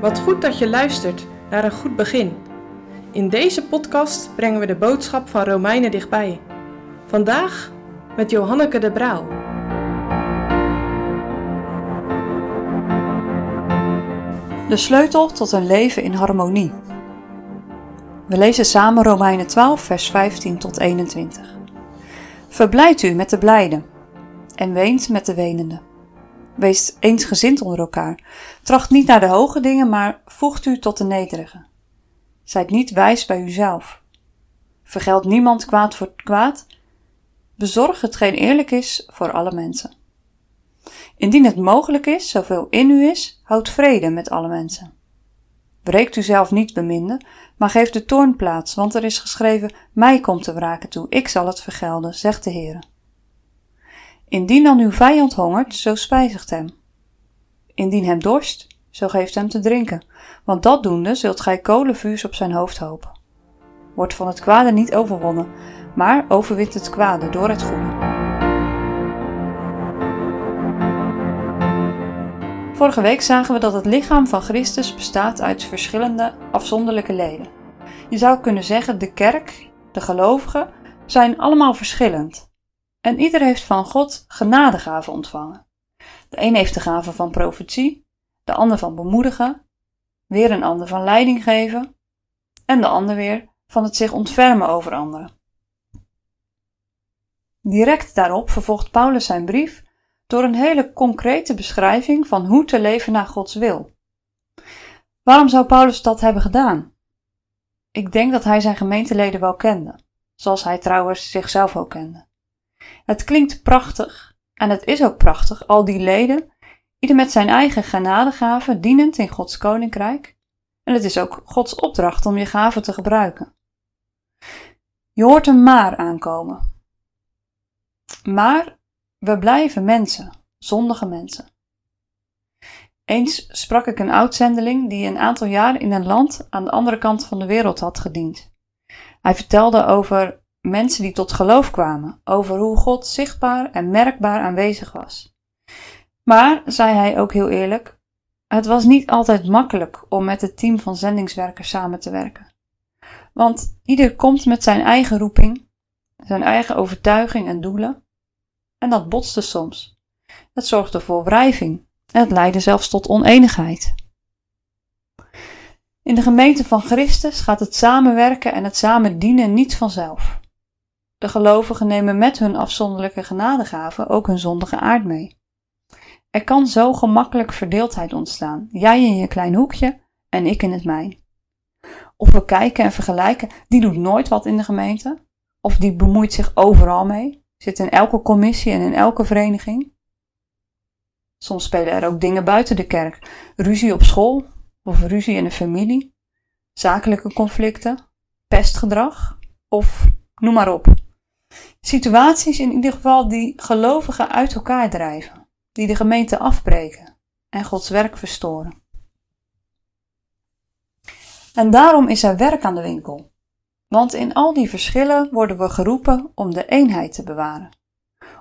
Wat goed dat je luistert naar een goed begin. In deze podcast brengen we de boodschap van Romeinen dichtbij. Vandaag met Johanneke de Brouw. De sleutel tot een leven in harmonie. We lezen samen Romeinen 12, vers 15 tot 21. Verblijd u met de blijden en weent met de wenenden. Wees eensgezind onder elkaar. Tracht niet naar de hoge dingen, maar voegt u tot de nederige. Zijt niet wijs bij uzelf. Vergeld niemand kwaad voor kwaad. Bezorg hetgeen eerlijk is voor alle mensen. Indien het mogelijk is, zoveel in u is, houd vrede met alle mensen. Breekt u zelf niet beminde, maar geef de toorn plaats, want er is geschreven: Mij komt de wraken toe, ik zal het vergelden, zegt de Heer. Indien dan uw vijand hongert, zo spijzigt hem. Indien hem dorst, zo geeft hem te drinken, want dat doende zult gij kolenvuurs op zijn hoofd hopen. Wordt van het kwade niet overwonnen, maar overwint het kwade door het goede. Vorige week zagen we dat het lichaam van Christus bestaat uit verschillende afzonderlijke leden. Je zou kunnen zeggen, de kerk, de gelovigen, zijn allemaal verschillend. En ieder heeft van God genadegaven ontvangen. De een heeft de gave van profetie, de ander van bemoedigen, weer een ander van leiding geven en de ander weer van het zich ontfermen over anderen. Direct daarop vervolgt Paulus zijn brief door een hele concrete beschrijving van hoe te leven naar Gods wil. Waarom zou Paulus dat hebben gedaan? Ik denk dat hij zijn gemeenteleden wel kende, zoals hij trouwens zichzelf ook kende. Het klinkt prachtig, en het is ook prachtig, al die leden, ieder met zijn eigen genadegaven, dienend in Gods koninkrijk. En het is ook Gods opdracht om je gaven te gebruiken. Je hoort een maar aankomen. Maar we blijven mensen, zondige mensen. Eens sprak ik een oudzendeling die een aantal jaar in een land aan de andere kant van de wereld had gediend. Hij vertelde over mensen die tot geloof kwamen, over hoe God zichtbaar en merkbaar aanwezig was. Maar, zei hij ook heel eerlijk, het was niet altijd makkelijk om met het team van zendingswerkers samen te werken. Want ieder komt met zijn eigen roeping, zijn eigen overtuiging en doelen, en dat botste soms. Het zorgde voor wrijving en het leidde zelfs tot oneenigheid. In de gemeente van Christus gaat het samenwerken en het samen dienen niet vanzelf. De gelovigen nemen met hun afzonderlijke genadegaven ook hun zondige aard mee. Er kan zo gemakkelijk verdeeldheid ontstaan, jij in je klein hoekje en ik in het mijn. Of we kijken en vergelijken, die doet nooit wat in de gemeente, of die bemoeit zich overal mee, zit in elke commissie en in elke vereniging. Soms spelen er ook dingen buiten de kerk, ruzie op school of ruzie in de familie, zakelijke conflicten, pestgedrag of noem maar op. Situaties in ieder geval die gelovigen uit elkaar drijven, die de gemeente afbreken en Gods werk verstoren. En daarom is er werk aan de winkel. Want in al die verschillen worden we geroepen om de eenheid te bewaren,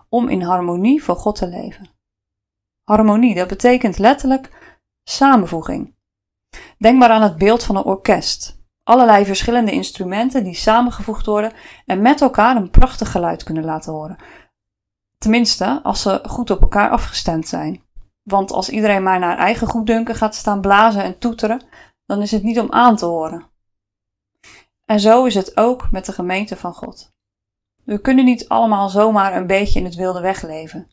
om in harmonie voor God te leven. Harmonie, dat betekent letterlijk samenvoeging. Denk maar aan het beeld van een orkest allerlei verschillende instrumenten die samengevoegd worden en met elkaar een prachtig geluid kunnen laten horen. Tenminste, als ze goed op elkaar afgestemd zijn. Want als iedereen maar naar eigen goeddunken gaat staan blazen en toeteren, dan is het niet om aan te horen. En zo is het ook met de gemeente van God. We kunnen niet allemaal zomaar een beetje in het wilde wegleven.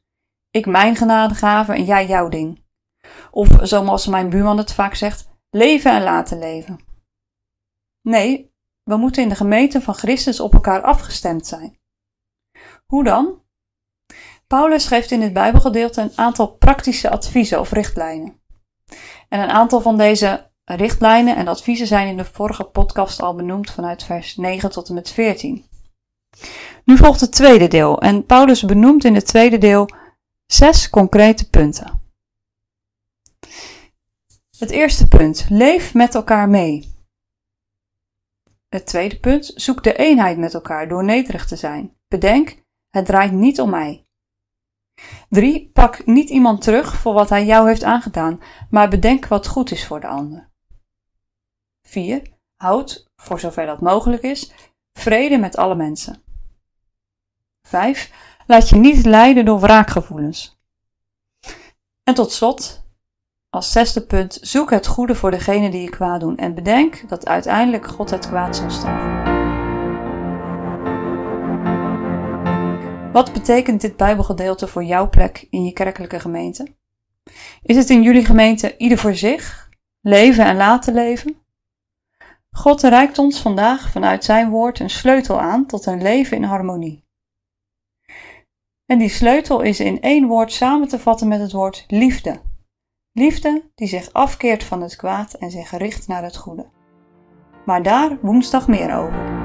Ik mijn genadegave en jij jouw ding. Of zoals mijn buurman het vaak zegt, leven en laten leven. Nee, we moeten in de gemeente van Christus op elkaar afgestemd zijn. Hoe dan? Paulus geeft in het Bijbelgedeelte een aantal praktische adviezen of richtlijnen. En een aantal van deze richtlijnen en adviezen zijn in de vorige podcast al benoemd vanuit vers 9 tot en met 14. Nu volgt het tweede deel en Paulus benoemt in het tweede deel zes concrete punten. Het eerste punt: leef met elkaar mee. Het tweede punt, zoek de eenheid met elkaar door nederig te zijn. Bedenk, het draait niet om mij. 3. Pak niet iemand terug voor wat hij jou heeft aangedaan, maar bedenk wat goed is voor de ander. 4. Houd, voor zover dat mogelijk is, vrede met alle mensen. 5. Laat je niet leiden door wraakgevoelens. En tot slot, als zesde punt, zoek het goede voor degene die je kwaad doen en bedenk dat uiteindelijk God het kwaad zal straffen. Wat betekent dit Bijbelgedeelte voor jouw plek in je kerkelijke gemeente? Is het in jullie gemeente ieder voor zich, leven en laten leven? God reikt ons vandaag vanuit Zijn woord een sleutel aan tot een leven in harmonie. En die sleutel is in één woord samen te vatten met het woord liefde. Liefde die zich afkeert van het kwaad en zich richt naar het goede. Maar daar woensdag meer over.